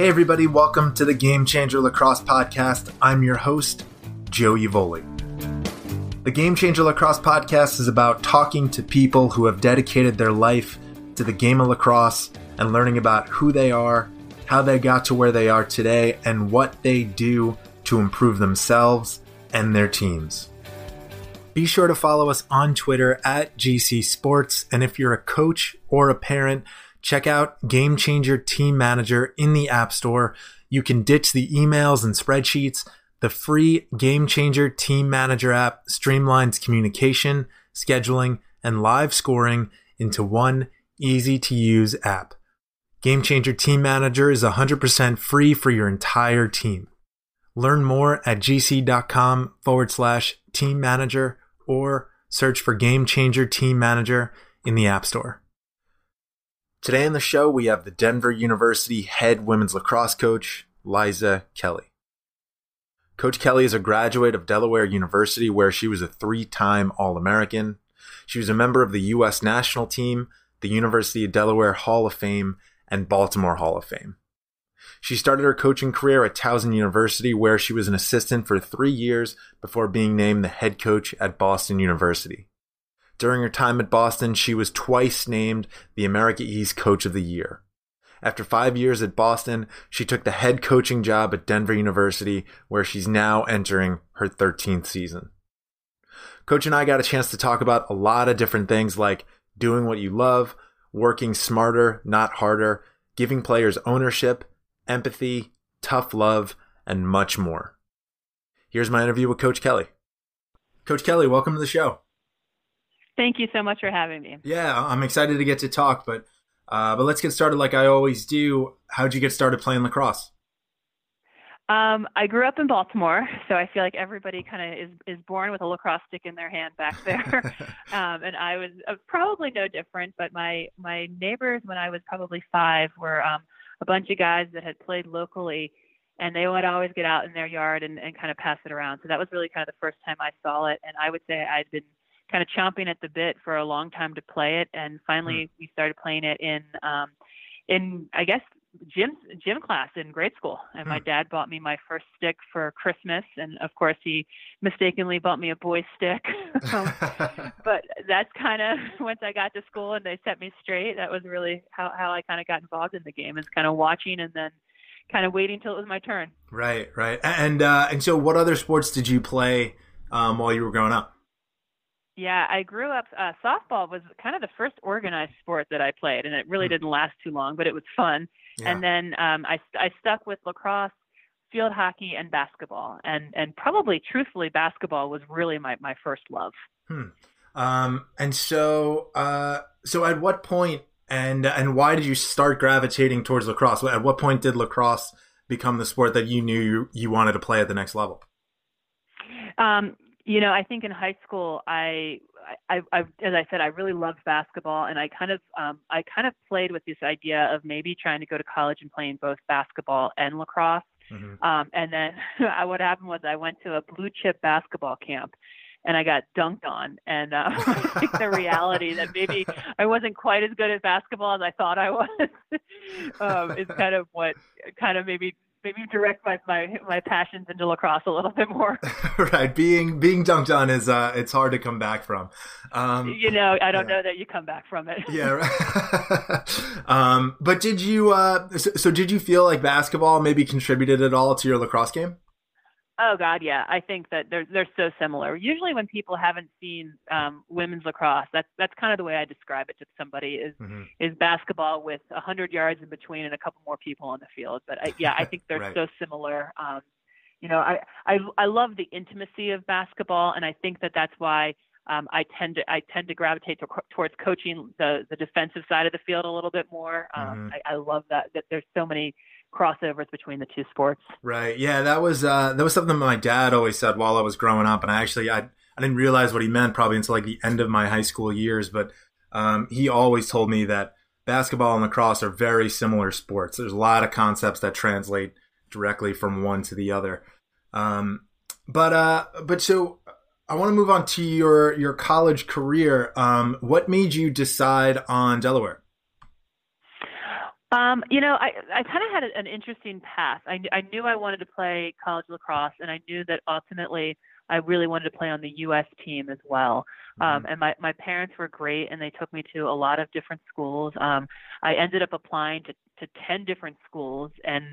Hey, everybody, welcome to the Game Changer Lacrosse Podcast. I'm your host, Joe Evoli. The Game Changer Lacrosse Podcast is about talking to people who have dedicated their life to the game of lacrosse and learning about who they are, how they got to where they are today, and what they do to improve themselves and their teams. Be sure to follow us on Twitter at GC Sports, and if you're a coach or a parent, Check out Game Changer Team Manager in the App Store. You can ditch the emails and spreadsheets. The free Game Changer Team Manager app streamlines communication, scheduling, and live scoring into one easy to use app. Game Changer Team Manager is 100% free for your entire team. Learn more at gc.com forward slash team manager or search for Game Changer Team Manager in the App Store. Today on the show, we have the Denver University head women's lacrosse coach, Liza Kelly. Coach Kelly is a graduate of Delaware University, where she was a three time All American. She was a member of the U.S. national team, the University of Delaware Hall of Fame, and Baltimore Hall of Fame. She started her coaching career at Towson University, where she was an assistant for three years before being named the head coach at Boston University. During her time at Boston, she was twice named the America East Coach of the Year. After five years at Boston, she took the head coaching job at Denver University, where she's now entering her 13th season. Coach and I got a chance to talk about a lot of different things like doing what you love, working smarter, not harder, giving players ownership, empathy, tough love, and much more. Here's my interview with Coach Kelly. Coach Kelly, welcome to the show. Thank you so much for having me. Yeah, I'm excited to get to talk, but uh, but let's get started like I always do. How'd you get started playing lacrosse? Um, I grew up in Baltimore, so I feel like everybody kind of is is born with a lacrosse stick in their hand back there, um, and I was uh, probably no different. But my my neighbors, when I was probably five, were um, a bunch of guys that had played locally, and they would always get out in their yard and, and kind of pass it around. So that was really kind of the first time I saw it, and I would say I'd been kind of chomping at the bit for a long time to play it, and finally mm. we started playing it in um, in I guess gym gym class in grade school. And mm. my hmm. dad bought me my first stick for Christmas, and of course he mistakenly bought me a boy stick. um, but that's kind of once I got to school and they set me straight. That was really how how I kind of got involved in the game is kind of watching and then kind of waiting till it was my turn. Right, right. And uh, and so, what other sports did you play um, while you were growing up? Yeah, I grew up. Uh, softball was kind of the first organized sport that I played, and it really mm. didn't last too long, but it was fun. Yeah. And then um, I I stuck with lacrosse, field hockey, and basketball, and and probably truthfully, basketball was really my my first love. Hmm. Um, and so uh, so at what point and and why did you start gravitating towards lacrosse? At what point did lacrosse become the sport that you knew you, you wanted to play at the next level? Um, you know, I think in high school, I, I, I, as I said, I really loved basketball, and I kind of, um, I kind of played with this idea of maybe trying to go to college and playing both basketball and lacrosse. Mm-hmm. Um, and then what happened was I went to a blue chip basketball camp, and I got dunked on. And uh, I think the reality that maybe I wasn't quite as good at basketball as I thought I was um, is kind of what kind of maybe maybe direct my, my my passions into lacrosse a little bit more. right, being being dunked on is uh, it's hard to come back from. Um, you know, I don't yeah. know that you come back from it. yeah. Right. um, but did you? Uh, so, so did you feel like basketball maybe contributed at all to your lacrosse game? Oh God, yeah. I think that they're they're so similar. Usually, when people haven't seen um, women's lacrosse, that's that's kind of the way I describe it to somebody is mm-hmm. is basketball with a hundred yards in between and a couple more people on the field. But I, yeah, I think they're right. so similar. Um, you know, I, I I love the intimacy of basketball, and I think that that's why um, I tend to I tend to gravitate to, towards coaching the the defensive side of the field a little bit more. Um, mm-hmm. I, I love that that there's so many crossovers between the two sports. Right. Yeah, that was uh, that was something my dad always said while I was growing up, and I actually I I didn't realize what he meant probably until like the end of my high school years, but um, he always told me that basketball and lacrosse are very similar sports. There's a lot of concepts that translate directly from one to the other. Um, but uh, but so I want to move on to your your college career. Um, what made you decide on Delaware? Um, you know, I I kind of had an interesting path. I I knew I wanted to play college lacrosse, and I knew that ultimately I really wanted to play on the U.S. team as well. Um, Mm-hmm. and my my parents were great, and they took me to a lot of different schools. Um, I ended up applying to to ten different schools, and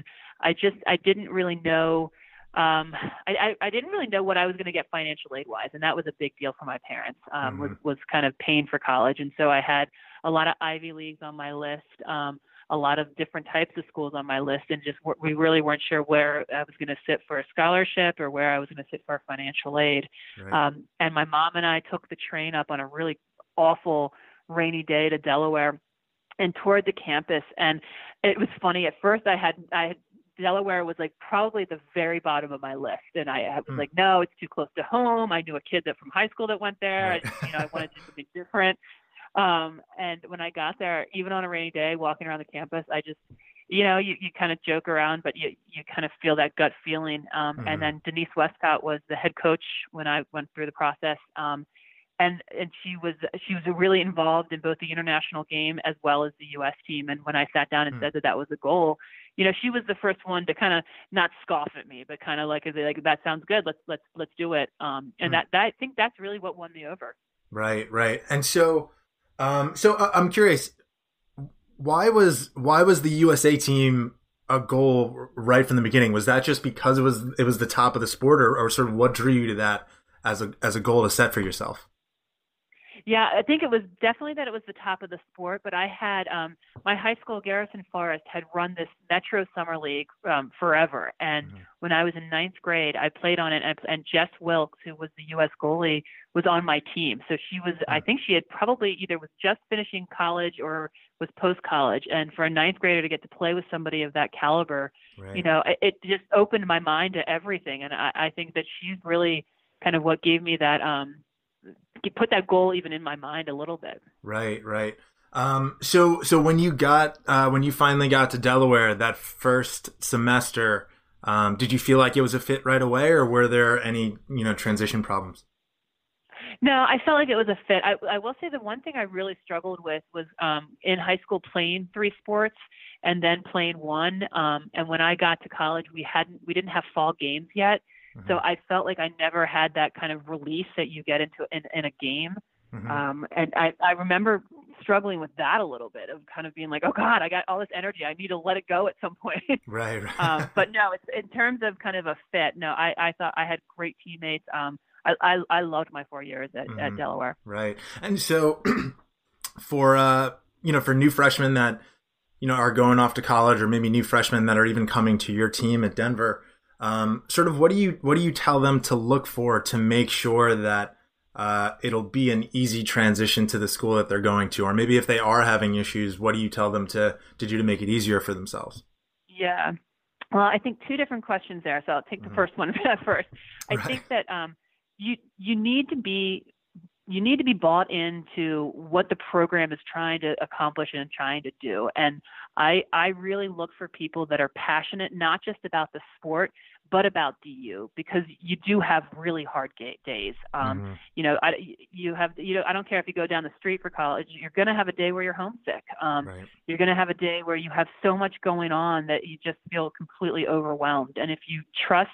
I just I didn't really know. Um, I, I, I didn't really know what I was going to get financial aid wise, and that was a big deal for my parents. Um, was Mhm. was kind of paying for college, and so I had a lot of Ivy leagues on my list. Um, a lot of different types of schools on my list, and just we really weren't sure where I was going to sit for a scholarship or where I was going to sit for financial aid. Right. Um, and my mom and I took the train up on a really awful rainy day to Delaware and toured the campus. And it was funny. At first, I had I had Delaware was like probably the very bottom of my list, and I, I was Hmm. like, no, it's too close to home. I knew a kid that from high school that went there. Right. I, you know, I wanted to do something different. Um, and when I got there, even on a rainy day, walking around the campus, I just, you know, you, you kind of joke around, but you you kind of feel that gut feeling. Um, Mhm. And then Denise Wescott was the head coach when I went through the process. Um, and and she was she was really involved in both the international game as well as the U.S. team. And when I sat down and Hmm. said that that was a goal, you know, she was the first one to kind of not scoff at me, but kind of like like that sounds good. Let's let's let's do it. Um, and Hmm. that that I think that's really what won me over. Right, right. And so, um, so I- I'm curious, why was why was the USA team a goal right from the beginning? Was that just because it was it was the top of the sport, or, or sort of what drew you to that as a as a goal to set for yourself? Yeah, I think it was definitely that it was the top of the sport, but I had um my high school Garrison Forest had run this Metro Summer League um forever and Mhm. when I was in ninth grade I played on it and, and Jess Wilkes, who was the US goalie, was on my team. So she was I Mhm. think she had probably either was just finishing college or was post college and for a ninth grader to get to play with somebody of that caliber Right. you know it, it just opened my mind to everything and I, I think that she's really kind of what gave me that um put that goal even in my mind a little bit Right, right. Um, so, so when you got, uh, when you finally got to Delaware that first semester, um, did you feel like it was a fit right away, or were there any, you know, transition problems? no i felt like it was a fit i, I will say the one thing i really struggled with was um in high school playing three sports and then playing one um and when i got to college we hadn't we didn't have fall games yet so Mhm. i felt like i never had that kind of release that you get into in, in a game Mhm. Um, and I, I remember struggling with that a little bit of kind of being like, oh God, I got all this energy. I need to let it go at some point. right. right. um, but no, it's, in terms of kind of a fit, no, I, I thought I had great teammates. Um, I, I, I loved my four years at, at Mhm. Delaware. Right. And so for uh you know, for new freshmen that you know are going off to college or maybe new freshmen that are even coming to your team at Denver, um sort of what do you what do you tell them to look for to make sure that uh, it'll be an easy transition to the school that they're going to, or maybe if they are having issues, what do you tell them to to do to make it easier for themselves? Yeah. Well, I think two different questions there. So I'll take the Mhm. first one first. I Right. think that um, you you need to be you need to be bought into what the program is trying to accomplish and trying to do. And I I really look for people that are passionate not just about the sport but about DU because you do have really hard days. Um, Mhm. you know, I, you have you know I don't care if you go down the street for college, you're going to have a day where you're homesick. Um, Right. you're going to have a day where you have so much going on that you just feel completely overwhelmed. And if you trust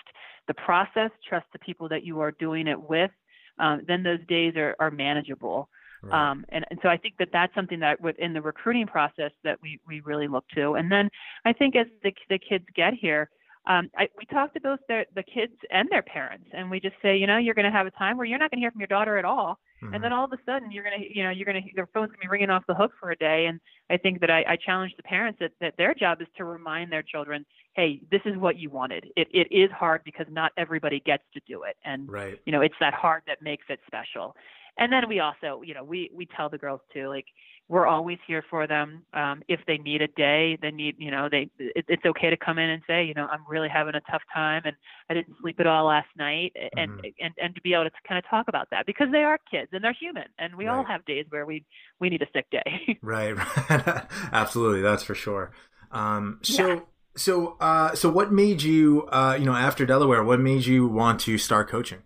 the process, trust the people that you are doing it with, um, then those days are, are manageable. Right. Um, and, and so I think that that's something that within the recruiting process that we, we really look to. And then I think as the, the kids get here, um, I, we talk to both the, the kids and their parents, and we just say, you know, you're going to have a time where you're not going to hear from your daughter at all, Mhm. and then all of a sudden you're gonna you know you're gonna their phone's gonna be ringing off the hook for a day and i think that i, I challenge the parents that, that their job is to remind their children hey this is what you wanted it, it is hard because not everybody gets to do it and right. you know it's that hard that makes it special and then we also you know we we tell the girls too like we're always here for them um if they need a day they need you know they it, it's okay to come in and say you know i'm really having a tough time and i didn't sleep at all last night and Mhm. and and to be able to kind of talk about that because they are kids and they're human and we all have days where we we need a sick day Right. Absolutely. That's for sure. Um, so, Yeah. so, uh, so what made you, uh, you know, after Delaware, what made you want to start coaching?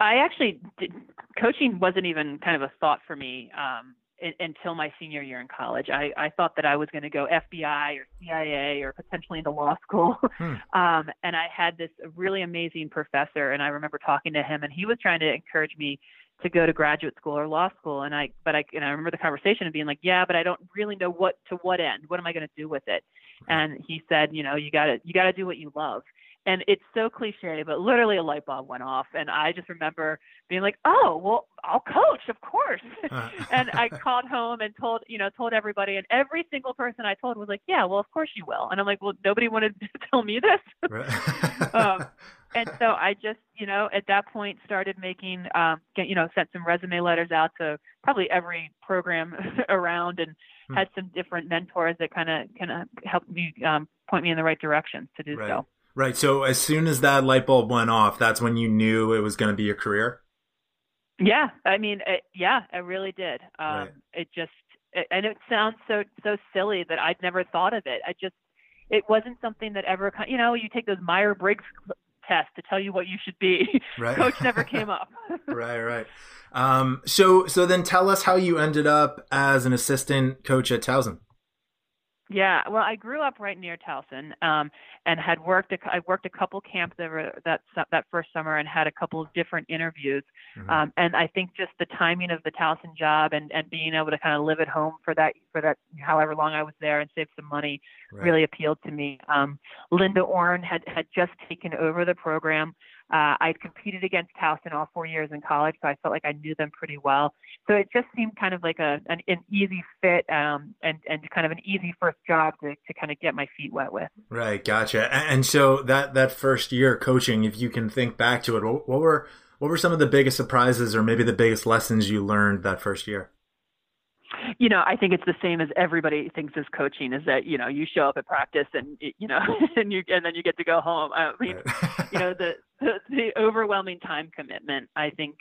I actually did, coaching wasn't even kind of a thought for me um, in, until my senior year in college. I, I thought that I was going to go FBI or CIA or potentially into law school. Hmm. Um, and I had this really amazing professor, and I remember talking to him, and he was trying to encourage me to go to graduate school or law school. And I, but I, and I remember the conversation and being like, yeah, but I don't really know what to what end. What am I going to do with it? And he said, you know, you got to, you got to do what you love and it's so cliche, but literally a light bulb went off, and I just remember being like, "Oh, well, I'll coach, of course." Uh. and I called home and told, you know, told everybody, and every single person I told was like, "Yeah, well, of course you will." And I'm like, "Well, nobody wanted to tell me this." Um, and so I just, you know, at that point started making, um, get, you know, sent some resume letters out to probably every program around, and hmm. had some different mentors that kind of kind of helped me um, point me in the right direction to do right. so. Right. So as soon as that light bulb went off, that's when you knew it was going to be your career. Yeah, I mean, it, yeah, I really did. Um, right. It just, it, and it sounds so so silly that I'd never thought of it. I just, it wasn't something that ever, you know, you take those Myers Briggs tests to tell you what you should be. Right. Coach never came up. right, right. Um, so so then tell us how you ended up as an assistant coach at Towson. Yeah, well, I grew up right near Towson, um, and had worked. A, I worked a couple camps over that that first summer, and had a couple of different interviews. Mm-hmm. Um, and I think just the timing of the Towson job, and and being able to kind of live at home for that for that however long I was there, and save some money, right. really appealed to me. Um, Linda Orn had had just taken over the program. Uh, I'd competed against Towson all four years in college, so I felt like I knew them pretty well. So it just seemed kind of like a an, an easy fit um, and and kind of an easy first job to, to kind of get my feet wet with. Right, gotcha. And so that that first year coaching, if you can think back to it, what were what were some of the biggest surprises or maybe the biggest lessons you learned that first year? You know, I think it's the same as everybody thinks is coaching is that, you know, you show up at practice and, you know, and you, and then you get to go home. I mean, right. you know, the, the, the overwhelming time commitment, I think,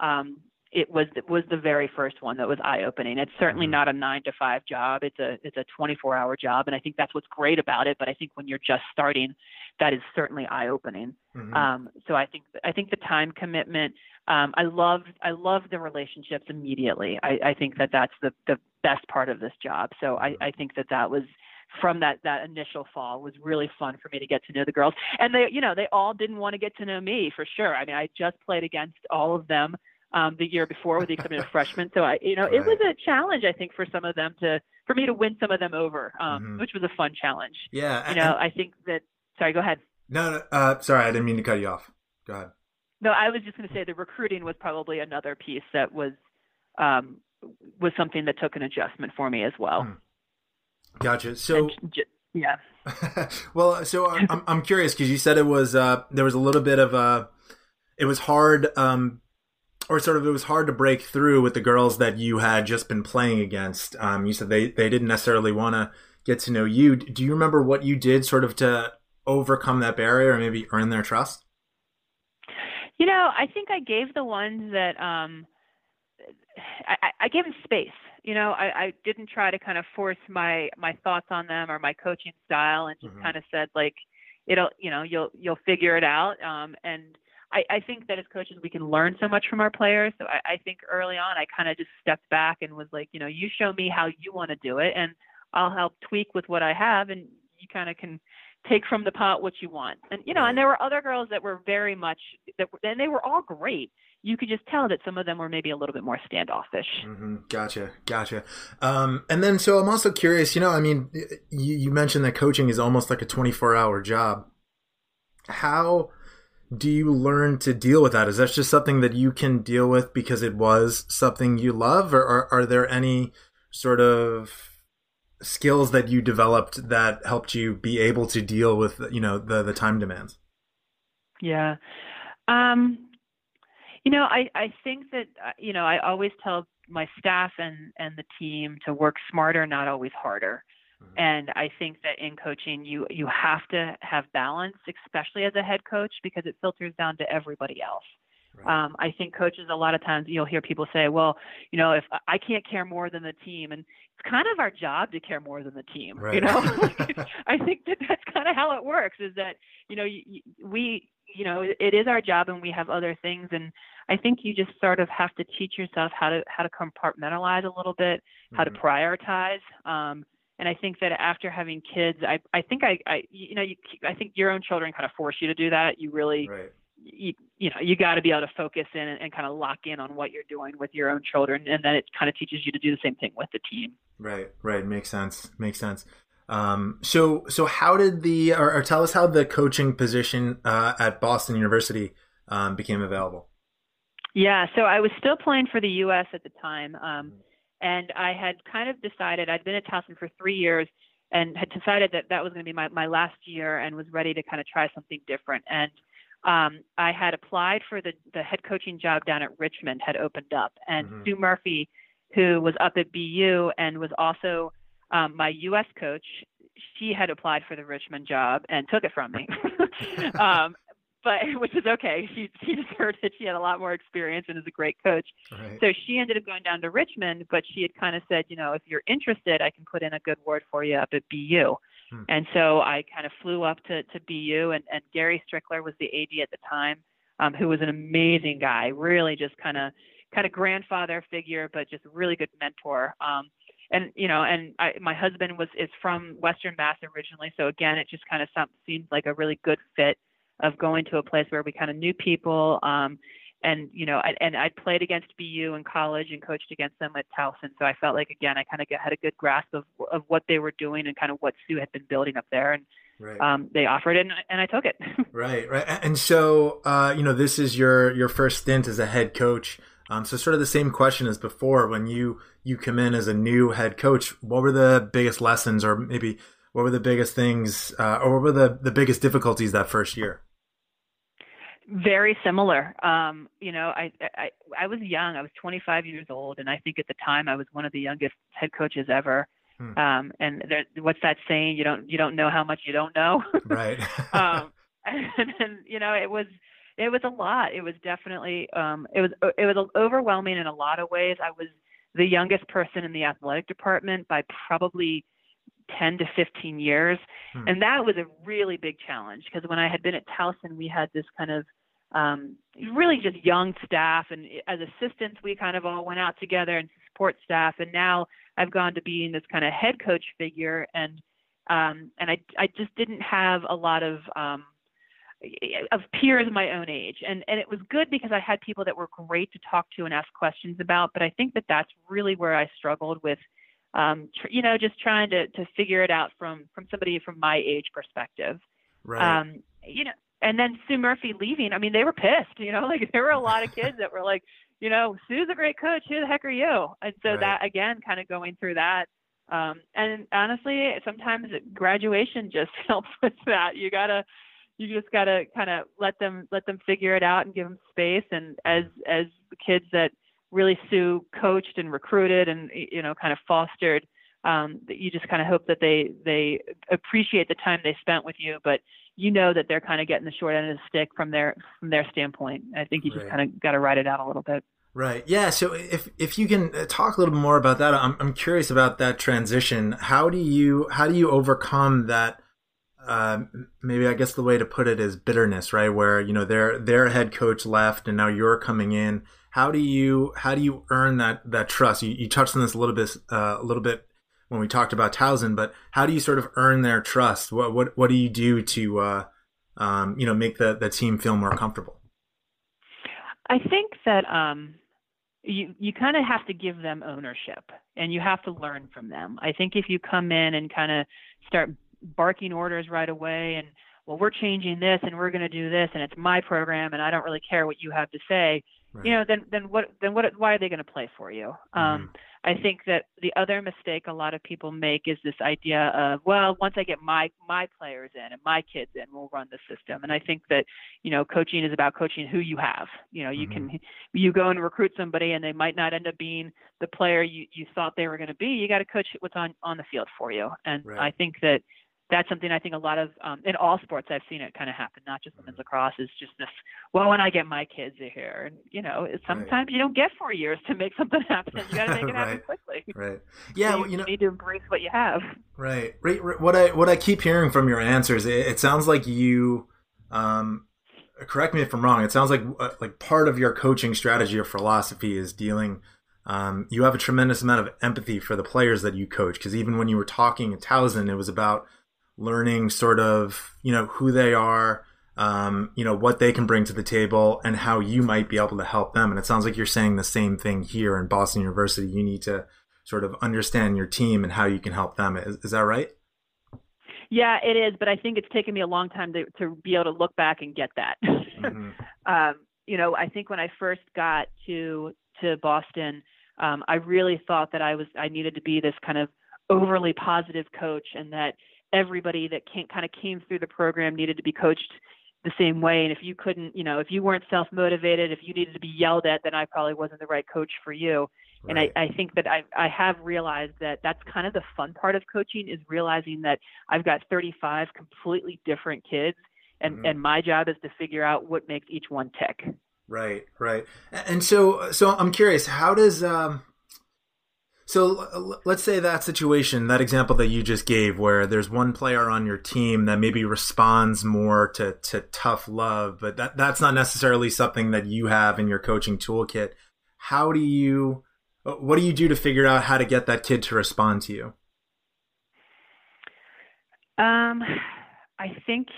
um, it was was the very first one that was eye opening. It's certainly mm-hmm. not a nine to five job. It's a it's a 24 hour job, and I think that's what's great about it. But I think when you're just starting, that is certainly eye opening. Mm-hmm. Um, so I think I think the time commitment. Um, I love I love the relationships immediately. I, I think that that's the the best part of this job. So I, I think that that was from that that initial fall was really fun for me to get to know the girls and they you know they all didn't want to get to know me for sure i mean i just played against all of them um, the year before with the exception of freshmen so i you know right. it was a challenge i think for some of them to for me to win some of them over um, mm-hmm. which was a fun challenge yeah you know i think that sorry go ahead no, no uh, sorry i didn't mean to cut you off go ahead no, I was just going to say the recruiting was probably another piece that was um, was something that took an adjustment for me as well. Hmm. Gotcha. So yeah. well, so I'm I'm curious because you said it was uh, there was a little bit of a it was hard um, or sort of it was hard to break through with the girls that you had just been playing against. Um, you said they they didn't necessarily want to get to know you. Do you remember what you did sort of to overcome that barrier and maybe earn their trust? You know, I think I gave the ones that um, I, I gave them space. You know, I, I didn't try to kind of force my my thoughts on them or my coaching style, and just mm-hmm. kind of said like, it'll, you know, you'll you'll figure it out. Um, and I, I think that as coaches we can learn so much from our players. So I, I think early on I kind of just stepped back and was like, you know, you show me how you want to do it, and I'll help tweak with what I have, and you kind of can take from the pot what you want. And you know, and there were other girls that were very much that, and they were all great. You could just tell that some of them were maybe a little bit more standoffish. Mm-hmm. Gotcha, gotcha. Um, and then, so I'm also curious. You know, I mean, you, you mentioned that coaching is almost like a 24 hour job. How do you learn to deal with that? Is that just something that you can deal with because it was something you love, or are, are there any sort of skills that you developed that helped you be able to deal with you know the the time demands? Yeah. Um you know i i think that uh, you know i always tell my staff and and the team to work smarter not always harder mm-hmm. and i think that in coaching you you have to have balance especially as a head coach because it filters down to everybody else Right. Um, I think coaches a lot of times you'll hear people say, "Well, you know, if I can't care more than the team," and it's kind of our job to care more than the team. Right. You know, I think that that's kind of how it works. Is that you know we you know, it, is our job, and we have other things, and I think you just sort of have to teach yourself how to how to compartmentalize a little bit, how mm-hmm. to prioritize. Um, and I think that after having kids, I I think I, I you know you, I think your own children kind of force you to do that. You really right. you you know you got to be able to focus in and, and kind of lock in on what you're doing with your own children, and then it kind of teaches you to do the same thing with the team. Right, right, makes sense, makes sense. Um, so so how did the or, or, tell us how the coaching position uh, at Boston University um, became available? Yeah, so I was still playing for the U.S. at the time. Um, mm-hmm and I had kind of decided I'd been at Towson for three years and had decided that that was going to be my, my last year and was ready to kind of try something different. And um, I had applied for the, the head coaching job down at Richmond had opened up, and mm-hmm. Sue Murphy, who was up at BU and was also um, my U.S. coach, she had applied for the Richmond job and took it from me. um, but which is okay. She she deserved it. She had a lot more experience and is a great coach. Right. So she ended up going down to Richmond, but she had kind of said, you know, if you're interested, I can put in a good word for you up at BU. Hmm. And so I kind of flew up to to BU, and and Gary Strickler was the AD at the time, um, who was an amazing guy. Really, just kind of kind of grandfather figure, but just really good mentor. Um, and you know, and I, my husband was is from Western Mass originally, so again, it just kind of seemed like a really good fit of going to a place where we kind of knew people. Um, and you know, I, and I played against BU in college and coached against them at Towson, so I felt like again I kind of had a good grasp of of what they were doing and kind of what Sue had been building up there, and right. um, they offered it, and, and I took it. right, right, and so uh, you know, this is your your first stint as a head coach. Um, so sort of the same question as before. When you you come in as a new head coach, what were the biggest lessons, or maybe what were the biggest things, uh, or what were the the biggest difficulties that first year? Very similar. Um, you know, I, I I was young. I was 25 years old, and I think at the time I was one of the youngest head coaches ever. Hmm. Um, and there, what's that saying? You don't you don't know how much you don't know. Right. um, and, and you know, it was it was a lot. It was definitely um, it was it was overwhelming in a lot of ways. I was the youngest person in the athletic department by probably 10 to 15 years. Hmm. And that was a really big challenge because when I had been at Towson, we had this kind of um, really just young staff. And as assistants, we kind of all went out together and support staff. And now I've gone to being this kind of head coach figure. And um, and I I just didn't have a lot of um, of peers my own age and and it was good because i had people that were great to talk to and ask questions about but i think that that's really where i struggled with um, tr- you know just trying to to figure it out from from somebody from my age perspective right um, you know and then Sue Murphy leaving, I mean, they were pissed, you know, like there were a lot of kids that were like, you know, Sue's a great coach. Who the heck are you? And so right. that again, kind of going through that. Um, and honestly, sometimes graduation just helps with that. You gotta, you just gotta kind of let them let them figure it out and give them space. And as as the kids that really Sue coached and recruited and you know kind of fostered, um, that you just kind of hope that they they appreciate the time they spent with you, but you know that they're kind of getting the short end of the stick from their from their standpoint. I think you just right. kind of got to ride it out a little bit. Right. Yeah. So if if you can uh, talk a little bit more about that, I'm I'm curious about that transition. How do you how do you overcome that? Uh, maybe I guess the way to put it is bitterness, right? Where you know their their head coach left, and now you're coming in. How do you how do you earn that that trust? You, you touched on this a little bit uh, a little bit when we talked about Towson, but how do you sort of earn their trust? What what what do you do to uh, um, you know make the the team feel more comfortable? I think that um, you you kind of have to give them ownership, and you have to learn from them. I think if you come in and kind of start barking orders right away and well we're changing this and we're going to do this and it's my program and I don't really care what you have to say right. you know then then what then what why are they going to play for you um, mm-hmm. um I think that the other mistake a lot of people make is this idea of, well, once I get my my players in and my kids in, we'll run the system. And I think that, you know, coaching is about coaching who you have. You know, you mm-hmm. can you go and recruit somebody and they might not end up being the player you, you thought they were going to be. You got to coach what's on on the field for you. And right. I think that that's something I think a lot of um, in all sports I've seen it kind of happen, not just women's lacrosse. Is just this. Well, when I get my kids here, and you know, sometimes right. you don't get four years to make something happen. You got to make it right. happen quickly. Right. Yeah. So well, you, know, need to embrace what you have. Right. Right. What I what I keep hearing from your answers, it, it sounds like you, um, correct me if I'm wrong. It sounds like uh, like part of your coaching strategy or philosophy is dealing. Um, you have a tremendous amount of empathy for the players that you coach because even when you were talking at Towson, it was about learning sort of you know who they are, um, you know what they can bring to the table, and how you might be able to help them. And it sounds like you're saying the same thing here in Boston University. You need to sort of understand your team and how you can help them. Is, is that right? Yeah, it is, but I think it's taken me a long time to to be able to look back and get that. Mm-hmm. um, you know, I think when I first got to to Boston, um, I really thought that I was I needed to be this kind of overly positive coach, and that everybody that kind of came through the program needed to be coached the same way. And if you couldn't, you know, if you weren't self motivated, if you needed to be yelled at, then I probably wasn't the right coach for you. Right. And I, I think that I, I have realized that that's kind of the fun part of coaching is realizing that I've got 35 completely different kids, and, mm-hmm. and my job is to figure out what makes each one tick. Right, right. And so, so I'm curious, how does, um, so let's say that situation, that example that you just gave, where there's one player on your team that maybe responds more to, to tough love, but that, that's not necessarily something that you have in your coaching toolkit. How do you, what do you do to figure out how to get that kid to respond to you? Um, I think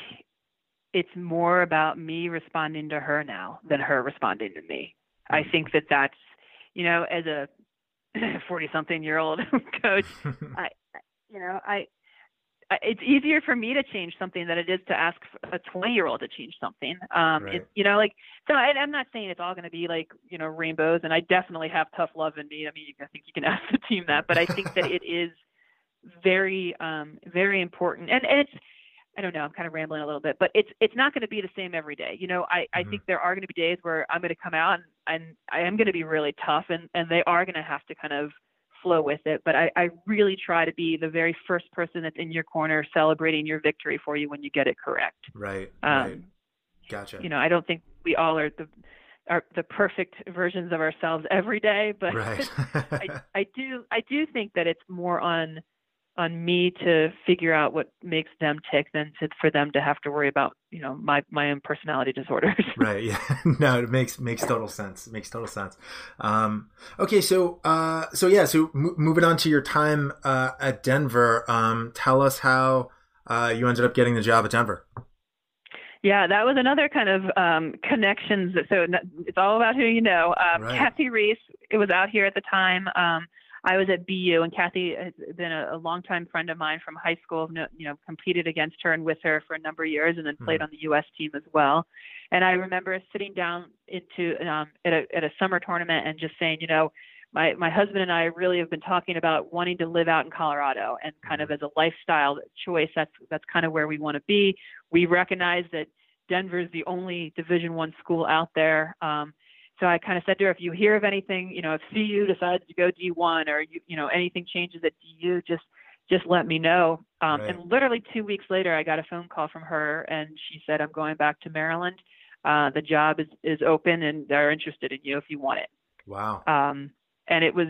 it's more about me responding to her now than her responding to me. I hmm. think that that's, you know, as a 40 something year old coach, I, you know, I, it's easier for me to change something than it is to ask a 20 year old to change something. Um, right. it, you know, like, so I, I'm not saying it's all going to be like, you know, rainbows and I definitely have tough love in me. I mean, I think you can ask the team that, but I think that it is very, um, very important. And, and it's, I don't know, I'm kind of rambling a little bit, but it's, it's not going to be the same every day. You know, I, I mm-hmm. think there are going to be days where I'm going to come out and, and I am going to be really tough and, and they are going to have to kind of, flow with it. But I, I really try to be the very first person that's in your corner celebrating your victory for you when you get it correct. Right. Um, right. Gotcha. You know, I don't think we all are the are the perfect versions of ourselves every day, but right. I, I do I do think that it's more on on me to figure out what makes them tick than to, for them to have to worry about you know my my own personality disorders right yeah no it makes makes total sense it makes total sense um, okay so uh, so yeah so m- moving on to your time uh, at denver um, tell us how uh, you ended up getting the job at denver yeah, that was another kind of um, connections. So it's all about who you know. Um, right. Cathy Reese, it was out here at the time. Um, I was at BU, and Cathy has been a, a longtime friend of mine from high school. You know, competed against her and with her for a number of years, and then played mm-hmm. on the U.S. team as well. And I remember sitting down into um, at a at a summer tournament and just saying, you know, my my husband and I really have been talking about wanting to live out in Colorado and kind of mm-hmm. as a lifestyle choice. That's that's kind of where we want to be. We recognize that Denver is the only Division One school out there. Um, so I kind of said to her, if you hear of anything, you know, if CU decides to go D1 or you, you know, anything changes at DU, just just let me know. Um, right. And literally two weeks later, I got a phone call from her, and she said, "I'm going back to Maryland. Uh, the job is is open, and they're interested in you if you want it." Wow. Um, and it was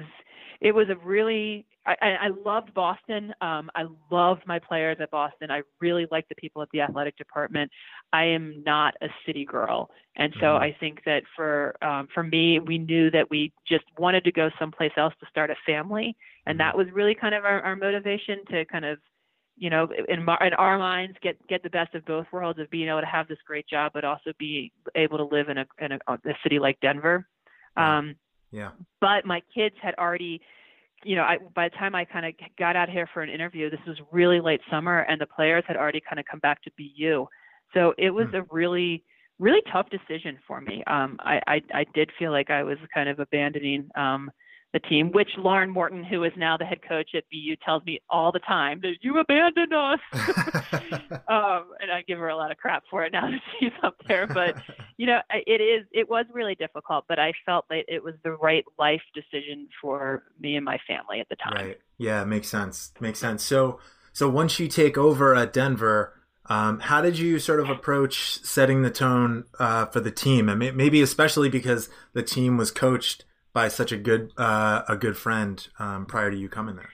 it was a really I, I loved Boston. Um, I loved my players at Boston. I really like the people at the athletic department. I am not a city girl, and so mm-hmm. I think that for um, for me, we knew that we just wanted to go someplace else to start a family, and mm-hmm. that was really kind of our, our motivation to kind of, you know, in, in our minds, get get the best of both worlds of being able to have this great job, but also be able to live in a in a, a city like Denver. Um, yeah. But my kids had already you know, I, by the time I kind of got out here for an interview, this was really late summer, and the players had already kind of come back to BU. So it was mm. a really, really tough decision for me. Um, I, I, I did feel like I was kind of abandoning um, the team, which Lauren Morton, who is now the head coach at BU, tells me all the time that you abandoned us. um, and I give her a lot of crap for it now that she's up there. But you know, it is it was really difficult, but I felt that it was the right life decision for me and my family at the time. Right. Yeah, makes sense. Makes sense. So so once you take over at Denver. Um, how did you sort of approach setting the tone uh, for the team, and maybe especially because the team was coached by such a good uh, a good friend um, prior to you coming there?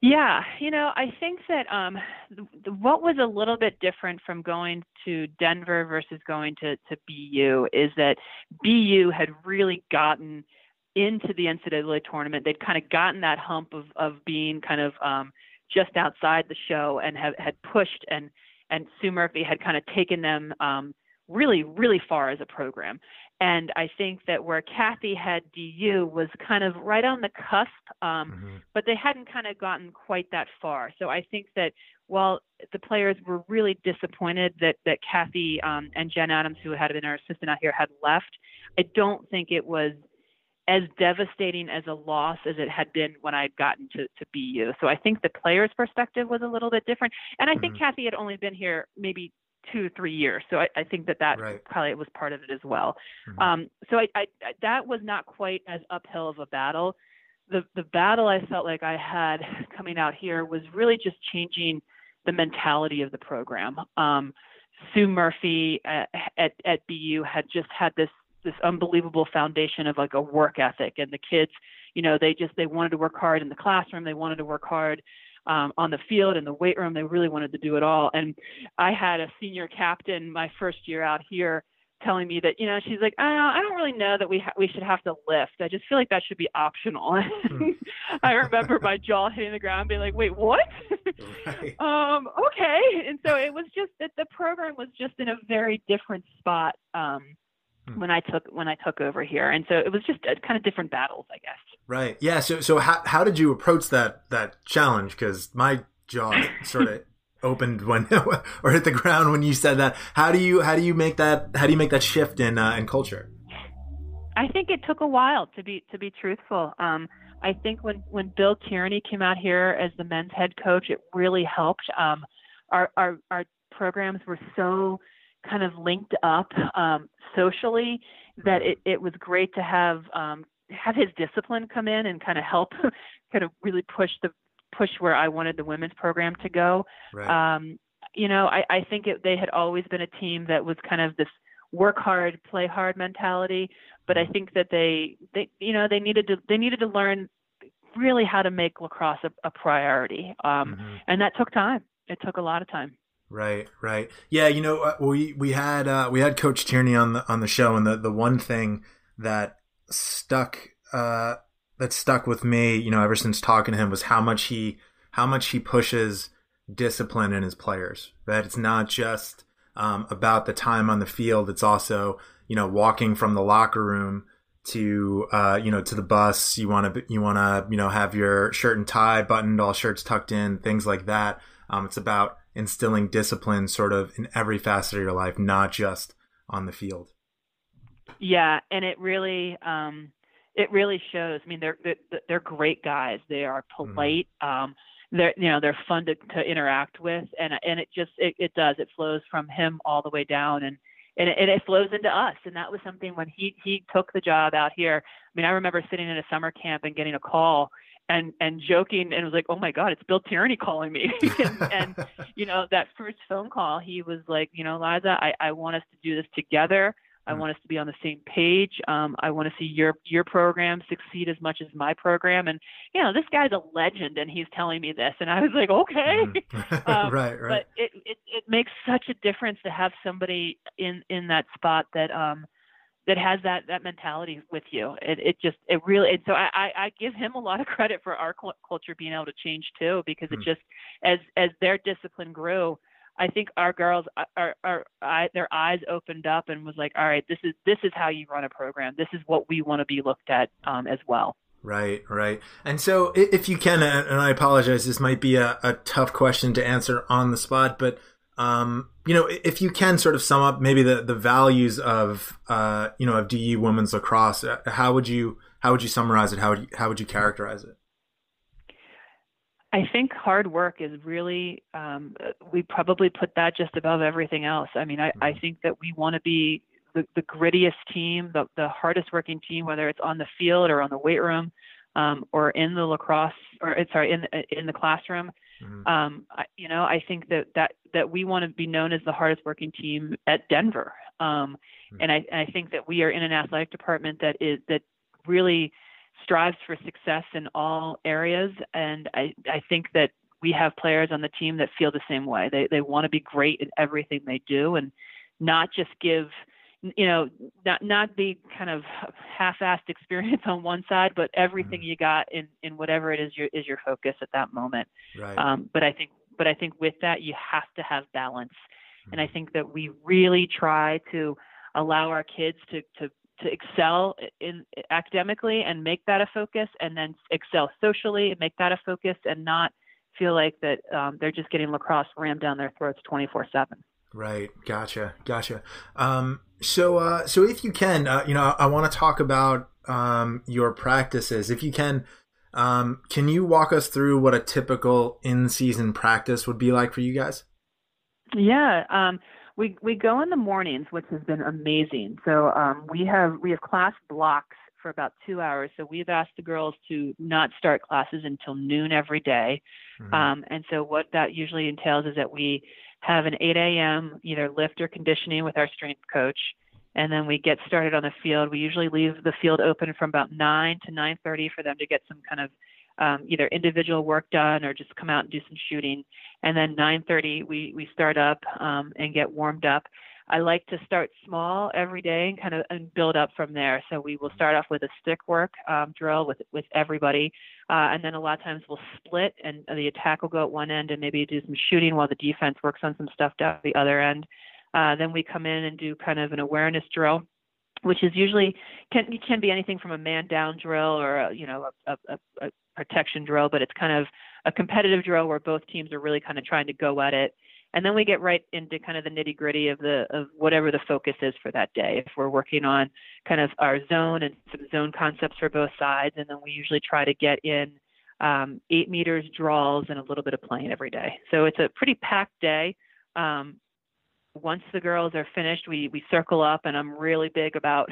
Yeah, you know, I think that um, what was a little bit different from going to Denver versus going to, to BU is that BU had really gotten into the NCAA tournament. They'd kind of gotten that hump of, of being kind of um, just outside the show and have, had pushed and and Sue Murphy had kind of taken them um, really, really far as a program. And I think that where Cathy had DU was kind of right on the cusp, um, mm-hmm. but they hadn't kind of gotten quite that far. So I think that while the players were really disappointed that that Cathy um, and Jen Adams, who had been our assistant out here, had left, I don't think it was as devastating as a loss as it had been when I'd gotten to, to BU. So I think the player's perspective was a little bit different. And I think mm-hmm. Cathy had only been here maybe two, three years. So I, I think that that right. probably was part of it as well. Mm-hmm. Um, so I, I, that was not quite as uphill of a battle. The, the battle I felt like I had coming out here was really just changing the mentality of the program. Um, Sue Murphy at, at, at BU had just had this this unbelievable foundation of like a work ethic and the kids you know they just they wanted to work hard in the classroom they wanted to work hard um, on the field in the weight room they really wanted to do it all and i had a senior captain my first year out here telling me that you know she's like I don't, I don't really know that we ha- we should have to lift i just feel like that should be optional hmm. i remember my jaw hitting the ground being like wait what right. um okay and so it was just that the program was just in a very different spot um Hmm. when I took when I took over here, and so it was just a, kind of different battles, I guess. Right. Yeah. So so how how did you approach that that challenge? Because my jaw sort of opened when or hit the ground when you said that. How do you how do you make that how do you make that shift in uh, in culture? I think it took a while to be to be truthful. Um, I think when when Bill Tierney came out here as the men's head coach, it really helped. Um, our our our programs were so kind of linked up um, socially that it, it was great to have um, have his discipline come in and kind of help kind of really push the push where I wanted the women's program to go. Right. Um, you know, I, I think it, they had always been a team that was kind of this work hard, play hard mentality. But I think that they, they, you know, they needed to they needed to learn really how to make lacrosse a, a priority, um, mm-hmm. and that took time. It took a lot of time. Right, right. Yeah, you know, uh, we we had uh, we had Coach Tierney on the on the show, and the the one thing that stuck uh, that stuck with me, you know, ever since talking to him was how much he how much he pushes discipline in his players. That it's not just um, about the time on the field; it's also you know walking from the locker room to uh, you know to the bus. You want to you want to you know have your shirt and tie buttoned, all shirts tucked in, things like that. Um, it's about instilling discipline sort of in every facet of your life, not just on the field. Yeah, and it really um, it really shows. I mean, they're they're, they're great guys. They are mm-hmm. polite. Mm-hmm. Um, they're you know they're fun to, to interact with, and and it just it, it does. It flows from him all the way down, and and it, and it flows into us. And that was something when he he took the job out here. I mean, I remember sitting in a summer camp and getting a call and and joking and was like, "Oh my God, it's Bill Tierney calling me." and, and you know that first phone call, he was like, "You know, Liza, I I want us to do this together. I mm. want us to be on the same page. Um, I want to see your your program succeed as much as my program." And you know, this guy's a legend, and he's telling me this, and I was like, "Okay." Mm. um, right, right. But it, it it makes such a difference to have somebody in in that spot that um that has that that mentality with you. It it just it really and so I I I give him a lot of credit for our culture being able to change too because it mm. just as as their discipline grew, I think our girls are are, are their eyes opened up and was like, all right, this is this is how you run a program. This is what we want to be looked at um, as well. Right, right. And so, if you can, and I apologize, this might be a, a tough question to answer on the spot, but um, you know, if you can sort of sum up maybe the, the values of, uh, you know, of DU women's lacrosse, uh, how would you, how would you summarize it? How would you, how would you characterize it? I think hard work is really, um, we probably put that just above everything else. I mean, I, mm-hmm. I think that we want to be the, the grittiest team, the, the hardest working team, whether it's on the field or on the weight room, um, or in the lacrosse, or sorry, in in the classroom. Mm-hmm. Um, I, you know, I think that that that we want to be known as the hardest working team at Denver. Um, mm-hmm. And I, I think that we are in an athletic department that is that really strives for success in all areas, and I I think that we have players on the team that feel the same way. They they want to be great in everything they do, and not just give you know not not be kind of half-assed experience on one side but everything mm-hmm. you got in in whatever it is your is your focus at that moment right. um, but i think but i think with that you have to have balance mm-hmm. and i think that we really try to allow our kids to to to excel in academically and make that a focus and then excel socially and make that a focus and not feel like that um, they're just getting lacrosse rammed down their throats 24 7 right. Gotcha. Gotcha. Um, so uh, so if you can uh, you know i, I want to talk about um, your practices. If you can um, can you walk us through what a typical in-season practice would be like for you guys? Yeah um, we we go in the mornings, which has been amazing. So um, we have we have class blocks for about two hours. So we've asked the girls to not start classes until noon every day. Mm-hmm. Um, and so what that usually entails is that we have an 8 a.m. either lift or conditioning with our strength coach, and then we get started on the field. We usually leave the field open from about 9 to 9:30 for them to get some kind of um, either individual work done or just come out and do some shooting. And then 9:30 we we start up um, and get warmed up. I like to start small every day and kind of and build up from there. So we will start off with a stick work um, drill with with everybody, uh, and then a lot of times we'll split and the attack will go at one end and maybe do some shooting while the defense works on some stuff down the other end. Uh, then we come in and do kind of an awareness drill which is usually can can be anything from a man down drill or a, you know a, a, a protection drill, but it's kind of a competitive drill where both teams are really kind of trying to go at it. And then we get right into kind of the nitty gritty of the of whatever the focus is for that day. If we're working on kind of our zone and some zone concepts for both sides, and then we usually try to get in um, eight meters draws and a little bit of playing every day. So it's a pretty packed day. Um, once the girls are finished, we we circle up, and I'm really big about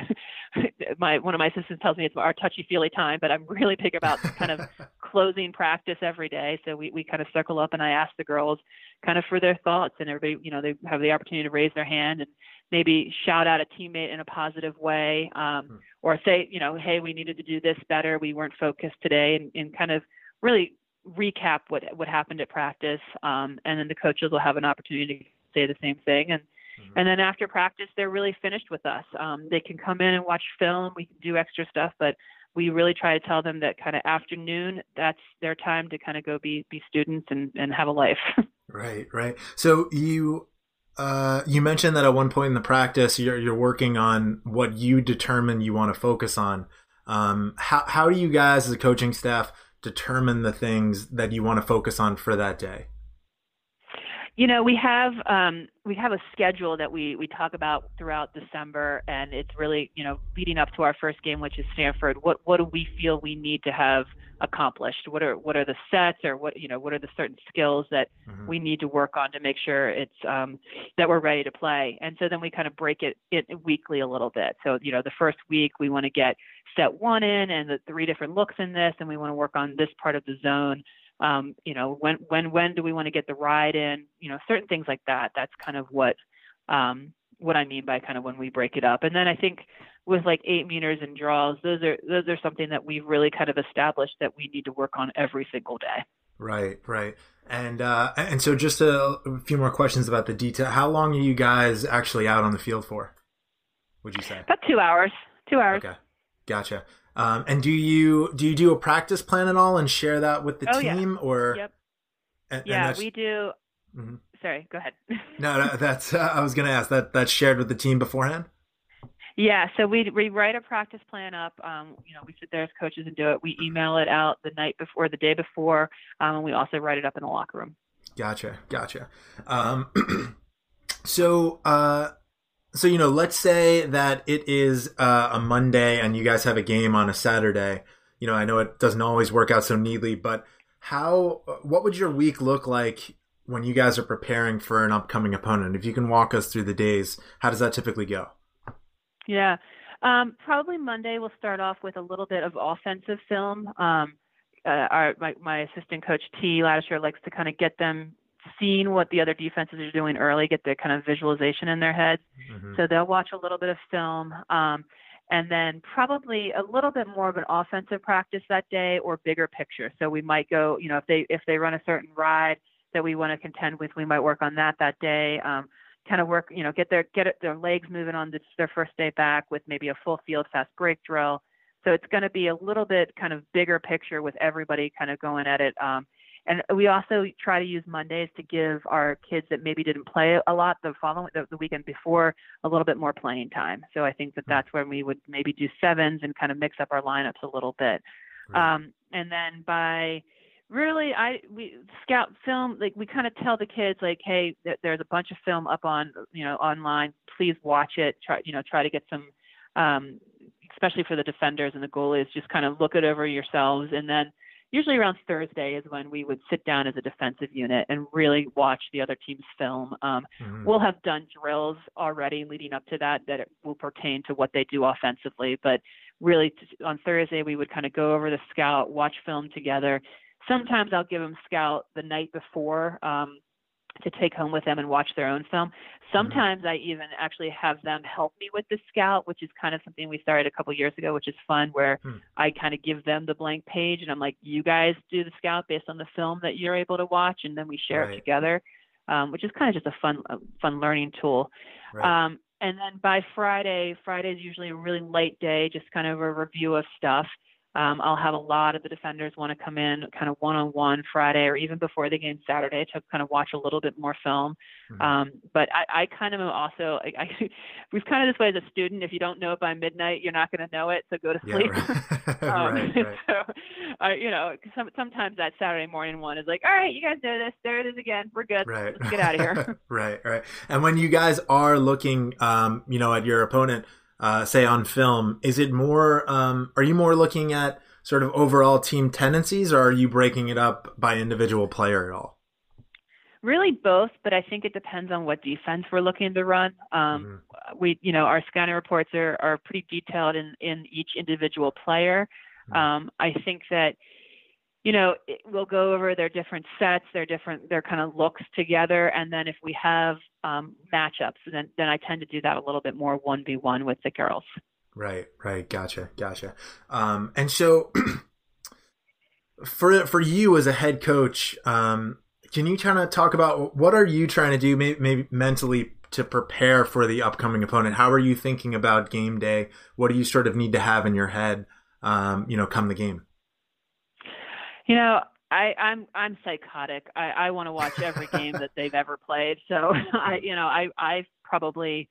my one of my assistants tells me it's our touchy feely time, but I'm really big about kind of closing practice every day. So we we kind of circle up, and I ask the girls kind of for their thoughts, and everybody you know they have the opportunity to raise their hand and maybe shout out a teammate in a positive way, um, hmm. or say you know hey we needed to do this better, we weren't focused today, and, and kind of really recap what what happened at practice, um, and then the coaches will have an opportunity to say the same thing. And mm-hmm. and then after practice, they're really finished with us. Um, they can come in and watch film. We can do extra stuff, but we really try to tell them that kind of afternoon, that's their time to kind of go be be students and and have a life. right, right. So you uh, you mentioned that at one point in the practice, you're you're working on what you determine you want to focus on. Um, how how do you guys as a coaching staff determine the things that you want to focus on for that day? You know, we have um, we have a schedule that we we talk about throughout December, and it's really you know leading up to our first game, which is Stanford. What what do we feel we need to have accomplished? What are what are the sets, or what you know what are the certain skills that mm-hmm. we need to work on to make sure it's um, that we're ready to play? And so then we kind of break it, it weekly a little bit. So you know, the first week we want to get set one in and the three different looks in this, and we want to work on this part of the zone um, you know, when when when do we want to get the ride in? You know, certain things like that. That's kind of what um, what I mean by kind of when we break it up. And then I think with like eight meters and draws, those are those are something that we've really kind of established that we need to work on every single day. Right, right. And uh, and so just a, a few more questions about the detail. How long are you guys actually out on the field for? Would you say? About two hours. Two hours. Okay, gotcha. Um, and do you do you do a practice plan at all and share that with the oh, team yeah. or? Yep. And, yeah, and we do. Mm-hmm. Sorry, go ahead. no, no, that's uh, I was going to ask that that's shared with the team beforehand. Yeah, so we we write a practice plan up. Um, you know, we sit there as coaches and do it. We email it out the night before, the day before, um, and we also write it up in the locker room. Gotcha, gotcha. Um, so, uh, so you know, let's say that it is uh, a Monday and you guys have a game on a Saturday. You know, I know it doesn't always work out so neatly, but how? What would your week look like when you guys are preparing for an upcoming opponent? If you can walk us through the days, how does that typically go? Yeah, um, probably Monday we'll start off with a little bit of offensive film. Um, uh, our my, my assistant coach T Ladishire likes to kind of get them seeing what the other defenses are doing early, get the kind of visualization in their heads. Mm-hmm. So they'll watch a little bit of film. Um, and then probably a little bit more of an offensive practice that day or bigger picture. So we might go, you know, if they if they run a certain ride that we want to contend with, we might work on that that day. Um, kind of work, you know, get their get their legs moving on this, their first day back with maybe a full field fast break drill. So it's going to be a little bit kind of bigger picture with everybody kind of going at it. Um, and we also try to use Mondays to give our kids that maybe didn't play a lot the following the, the weekend before a little bit more playing time. So I think that hmm. that's when we would maybe do sevens and kind of mix up our lineups a little bit. Right. Um, and then by really i we scout film like we kind of tell the kids like hey there's a bunch of film up on you know online please watch it try you know try to get some um especially for the defenders and the goalies just kind of look it over yourselves and then usually around Thursday is when we would sit down as a defensive unit and really watch the other team's film. Um, mm-hmm. We'll have done drills already leading up to that that will pertain to what they do offensively, but really on Thursday we would kind of go over the scout, watch film together. Sometimes I'll give them scout the night before. Um, to take home with them and watch their own film. Mm-hmm. Sometimes mm-hmm. I even actually have them help me with the scout, which is kind of something we started a couple years ago, which is fun, where mm. I kind of give them the blank page and I'm like, you guys do the scout based on the film that you're able to watch, and then we share right. it together, um, which is kind of just a fun, a fun learning tool. Right. Um, and then by Friday, Friday is usually a really light day, just kind of a review of stuff. Um, I'll have a lot of the defenders want to come in kind of one on one Friday or even before the game Saturday to kind of watch a little bit more film. Mm-hmm. Um, but I, I kind of am also, I, I, we've kind of this way as a student, if you don't know it by midnight, you're not going to know it. So go to sleep. Yeah, right. um, right, right. So, uh, you know, some, sometimes that Saturday morning one is like, all right, you guys know this. There it is again. We're good. Right. Let's get out of here. right. Right. And when you guys are looking, um, you know, at your opponent, uh, say on film, is it more? Um, are you more looking at sort of overall team tendencies, or are you breaking it up by individual player at all? Really both, but I think it depends on what defense we're looking to run. Um, mm-hmm. We, you know, our scouting reports are are pretty detailed in in each individual player. Mm-hmm. Um, I think that you know, we'll go over their different sets, their different, their kind of looks together, and then if we have um, matchups, then then I tend to do that a little bit more one v one with the girls. Right, right, gotcha, gotcha. Um, and so, for for you as a head coach, um, can you kind of talk about what are you trying to do, maybe, maybe mentally to prepare for the upcoming opponent? How are you thinking about game day? What do you sort of need to have in your head, um, you know, come the game? You know, I, I'm I'm psychotic. I, I want to watch every game that they've ever played. So I, you know, I I probably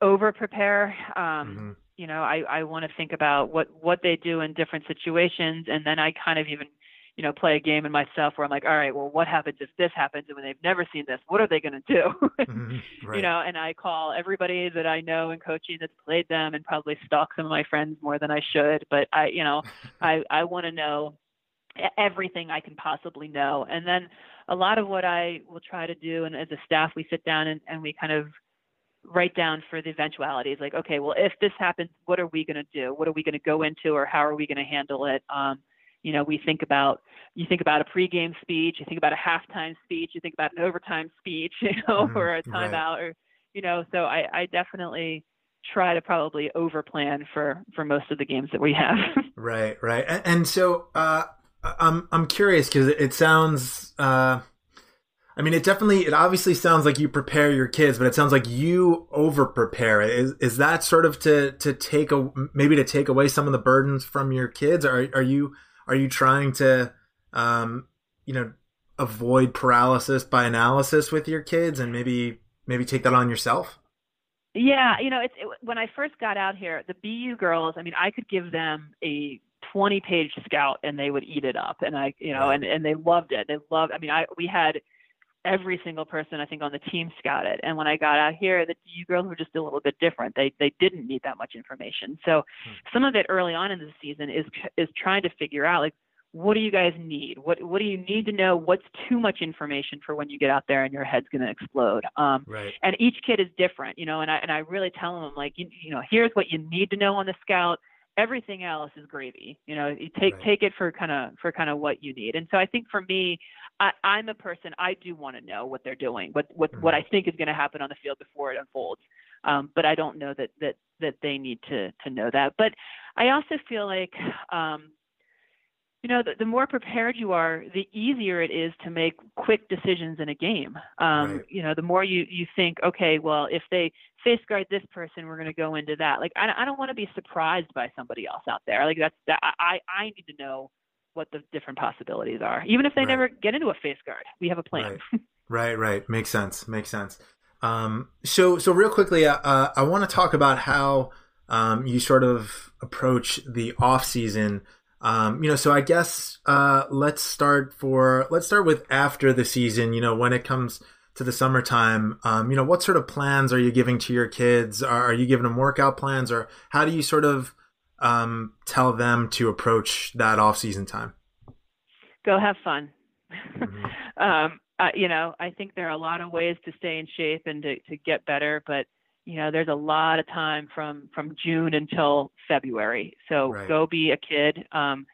over prepare. Um, mm-hmm. You know, I I want to think about what what they do in different situations, and then I kind of even you know play a game in myself where I'm like, all right, well, what happens if this happens and when they've never seen this, what are they going to do? mm-hmm. right. You know, and I call everybody that I know in coaching that's played them, and probably stalk some of my friends more than I should. But I, you know, I I want to know everything I can possibly know. And then a lot of what I will try to do, and as a staff, we sit down and, and we kind of write down for the eventualities like, okay, well, if this happens, what are we going to do? What are we going to go into, or how are we going to handle it? Um, you know, we think about you think about a pregame speech, you think about a halftime speech, you think about an overtime speech, you know, mm-hmm, or a timeout, right. or you know. So I, I definitely try to probably over plan for for most of the games that we have. right, right, and, and so uh, I'm I'm curious because it sounds. Uh, I mean, it definitely, it obviously sounds like you prepare your kids, but it sounds like you over prepare. Is is that sort of to to take a maybe to take away some of the burdens from your kids? Are are you are you trying to, um, you know, avoid paralysis by analysis with your kids and maybe maybe take that on yourself? Yeah, you know, it's it, when I first got out here, the BU girls. I mean, I could give them a 20 page scout and they would eat it up. And i you know and and they loved it. They loved i mean i we had every single person i think on the team scout it and when i got out here the DU girls were just a little bit different. They they didn't need that much information. So hmm. some of it early on in the season is is trying to figure out like what do you guys need? What what do you need to know? What's too much information for when you get out there and your head's going to explode? Um right. and each kid is different you know and i and i really tell them like you, you know here's what you need to know on the scout everything else is gravy. You know, you take right. take it for kind of for kind of what you need. And so I think for me, I, I'm a person I do want to know what they're doing, what what mm-hmm. what I think is going to happen on the field before it unfolds. Um, but I don't know that that that they need to to know that. But I also feel like um, you know, the, the, more prepared you are, the easier it is to make quick decisions in a game. Um, right. You know, the more you you think, okay, well, if they face guard this person, we're going to go into that. Like, I, I don't want to be surprised by somebody else out there. Like, that's that. I I need to know what the different possibilities are, even if they right. never get into a face guard. We have a plan. Right, right, right. Makes sense. Makes sense. Um, so so real quickly, uh, uh I want to talk about how um, you sort of approach the off season um, you know, so I guess uh, let's start for let's start with after the season. You know, when it comes to the summertime, um, you know, what sort of plans are you giving to your kids? Are, are you giving them workout plans, or how do you sort of um, tell them to approach that off season time? Go have fun. Mm-hmm. um, uh, you know, I think there are a lot of ways to stay in shape and to, to get better, but you know there's a lot of time from from june until february. So right. go be a kid um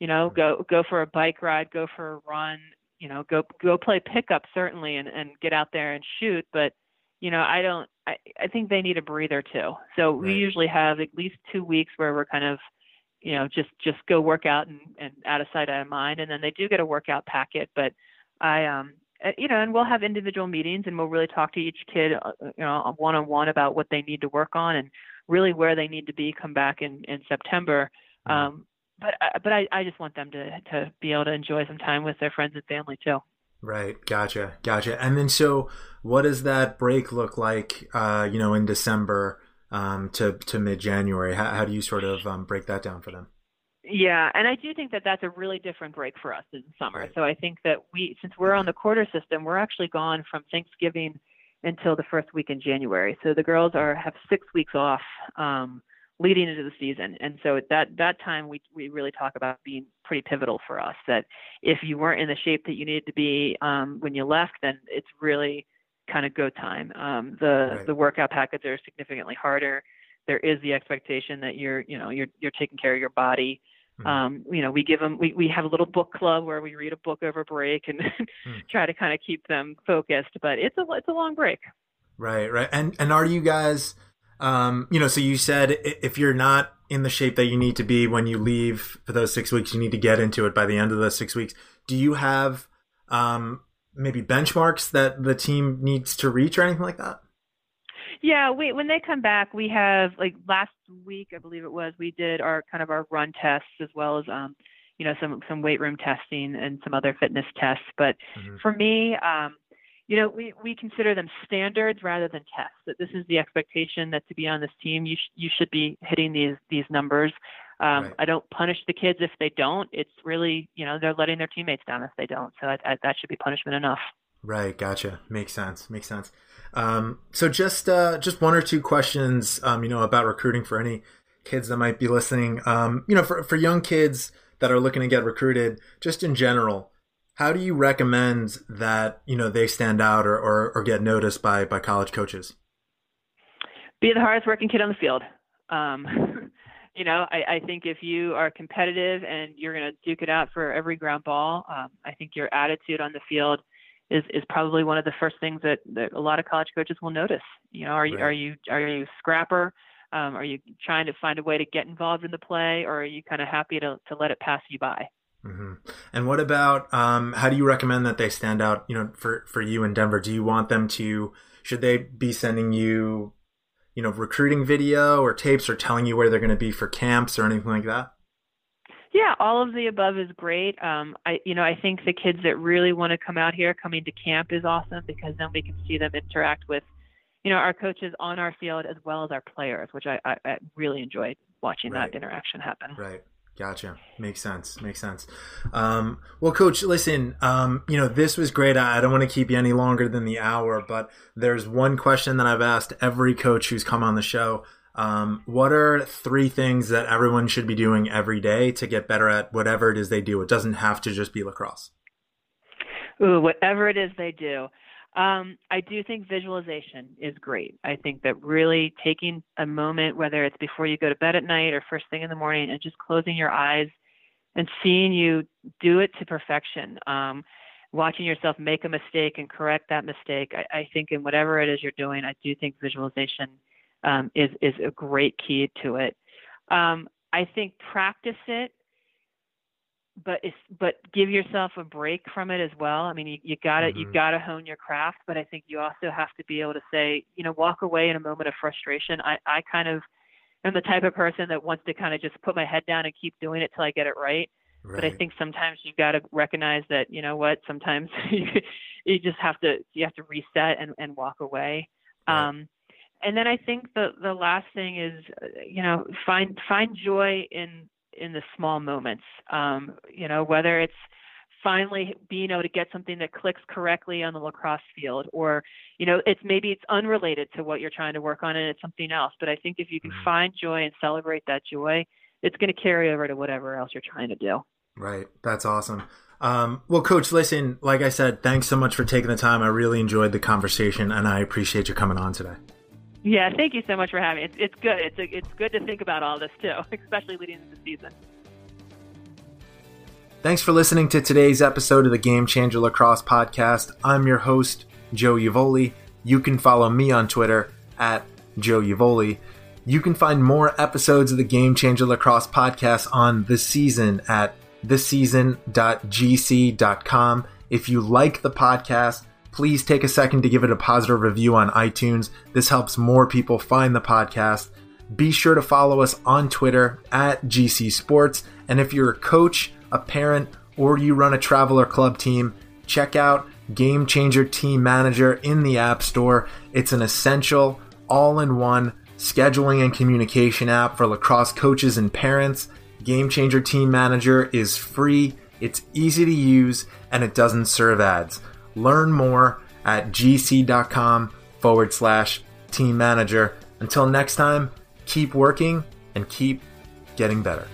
you know go go for a bike ride go for a run you know go go play pickup certainly and and get out there and shoot. But you know i don't i i think they need a breather too. So right. we usually have at least two weeks where we're kind of you know just just go work out and and out of sight out of mind. And then they do get a workout packet. But i um you know, and we'll have individual meetings and we'll really talk to each kid, uh, uh, you know, one on one about what they need to work on and really where they need to be come back in, in September. Mm-hmm. Um, but but I, I just want them to to be able to enjoy some time with their friends and family too. Right, gotcha, gotcha. And then so, what does that break look like? Uh, you know, in December um, to to mid January. How, how do you sort of um, break that down for them? Yeah, and I do think that that's a really different break for us in summer. Right. So I think that we, since we're on the quarter system, we're actually gone from Thanksgiving until the first week in January. So the girls are have six weeks off um, leading into the season, and so at that that time we we really talk about being pretty pivotal for us. That if you weren't in the shape that you needed to be um, when you left, then it's really kind of go time. Um, the right. the workout packets are significantly harder. There is the expectation that you're you know you're you're taking care of your body Mm-hmm. Um, you know, we give them, we, we have a little book club where we read a book over break and mm. try to kind of keep them focused, but it's a, it's a long break. Right. Right. And, and are you guys, um, you know, so you said if you're not in the shape that you need to be when you leave for those six weeks, you need to get into it by the end of those six weeks. Do you have, um, maybe benchmarks that the team needs to reach or anything like that? Yeah, we when they come back, we have like last week, I believe it was, we did our kind of our run tests as well as um, you know, some some weight room testing and some other fitness tests. But mm-hmm. for me, um, you know, we, we consider them standards rather than tests. That this is the expectation that to be on this team, you sh- you should be hitting these these numbers. Um, right. I don't punish the kids if they don't. It's really, you know, they're letting their teammates down if they don't. So I, I, that should be punishment enough. Right. Gotcha. Makes sense. Makes sense. Um, so just uh, just one or two questions, um, you know, about recruiting for any kids that might be listening. Um, you know, for for young kids that are looking to get recruited, just in general, how do you recommend that you know they stand out or or, or get noticed by by college coaches? Be the hardest working kid on the field. Um, you know, I, I think if you are competitive and you're going to duke it out for every ground ball, um, I think your attitude on the field is is probably one of the first things that, that a lot of college coaches will notice. You know, are you right. are you are you scrapper? Um, are you trying to find a way to get involved in the play, or are you kind of happy to to let it pass you by? Mm-hmm. And what about um, how do you recommend that they stand out? You know, for for you in Denver, do you want them to? Should they be sending you, you know, recruiting video or tapes, or telling you where they're going to be for camps or anything like that? Yeah, all of the above is great. Um, I, you know, I think the kids that really want to come out here, coming to camp is awesome because then we can see them interact with, you know, our coaches on our field as well as our players, which I, I, I really enjoyed watching right. that interaction happen. Right. Gotcha. Makes sense. Makes sense. Um, well, coach, listen, um, you know, this was great. I, I don't want to keep you any longer than the hour, but there's one question that I've asked every coach who's come on the show. Um, what are three things that everyone should be doing every day to get better at whatever it is they do? It doesn't have to just be lacrosse. Ooh, whatever it is they do. Um, I do think visualization is great. I think that really taking a moment, whether it's before you go to bed at night or first thing in the morning, and just closing your eyes and seeing you do it to perfection. Um, watching yourself make a mistake and correct that mistake. I, I think in whatever it is you're doing, I do think visualization um, is is a great key to it. Um, I think practice it, but it's, but give yourself a break from it as well. I mean, you, you gotta mm-hmm. you gotta hone your craft, but I think you also have to be able to say, you know, walk away in a moment of frustration. I I kind of am the type of person that wants to kind of just put my head down and keep doing it till I get it right. Right. But I think sometimes you got to recognize that you know what. Sometimes you, you just have to you have to reset and, and walk away. Right. Um, and then I think the the last thing is uh, you know find find joy in in the small moments. Um, you know whether it's finally being able to get something that clicks correctly on the lacrosse field or you know it's maybe it's unrelated to what you're trying to work on and it's something else. But i think if you can mm-hmm. find joy and celebrate that joy it's going to carry over to whatever else you're trying to do. Right. That's awesome. Um, well coach listen like i said thanks so much for taking the time. I really enjoyed the conversation and i appreciate you coming on today yeah, thank you so much for having me. It's, it's good. It's, a, it's good to think about all this too, especially leading into the season. Thanks for listening to today's episode of the Game Changer Lacrosse Podcast. I'm your host, Joe Uvoli. You can follow me on Twitter at Joe Uvoli. You can find more episodes of the Game Changer Lacrosse Podcast on the season at theseason.gc.com. If you like the podcast, please take a second to give it a positive review on iTunes. This helps more people find the podcast. Be sure to follow us on Twitter at GC Sports. And if you're a coach, a parent, or you run a travel or club team, check out Game Changer Team Manager in the App Store. It's an essential, all in one scheduling and communication app for lacrosse coaches and parents. Game Changer Team Manager is free, it's easy to use, and it doesn't serve ads. Learn more at gc.com forward slash team manager. Until next time, keep working and keep getting better.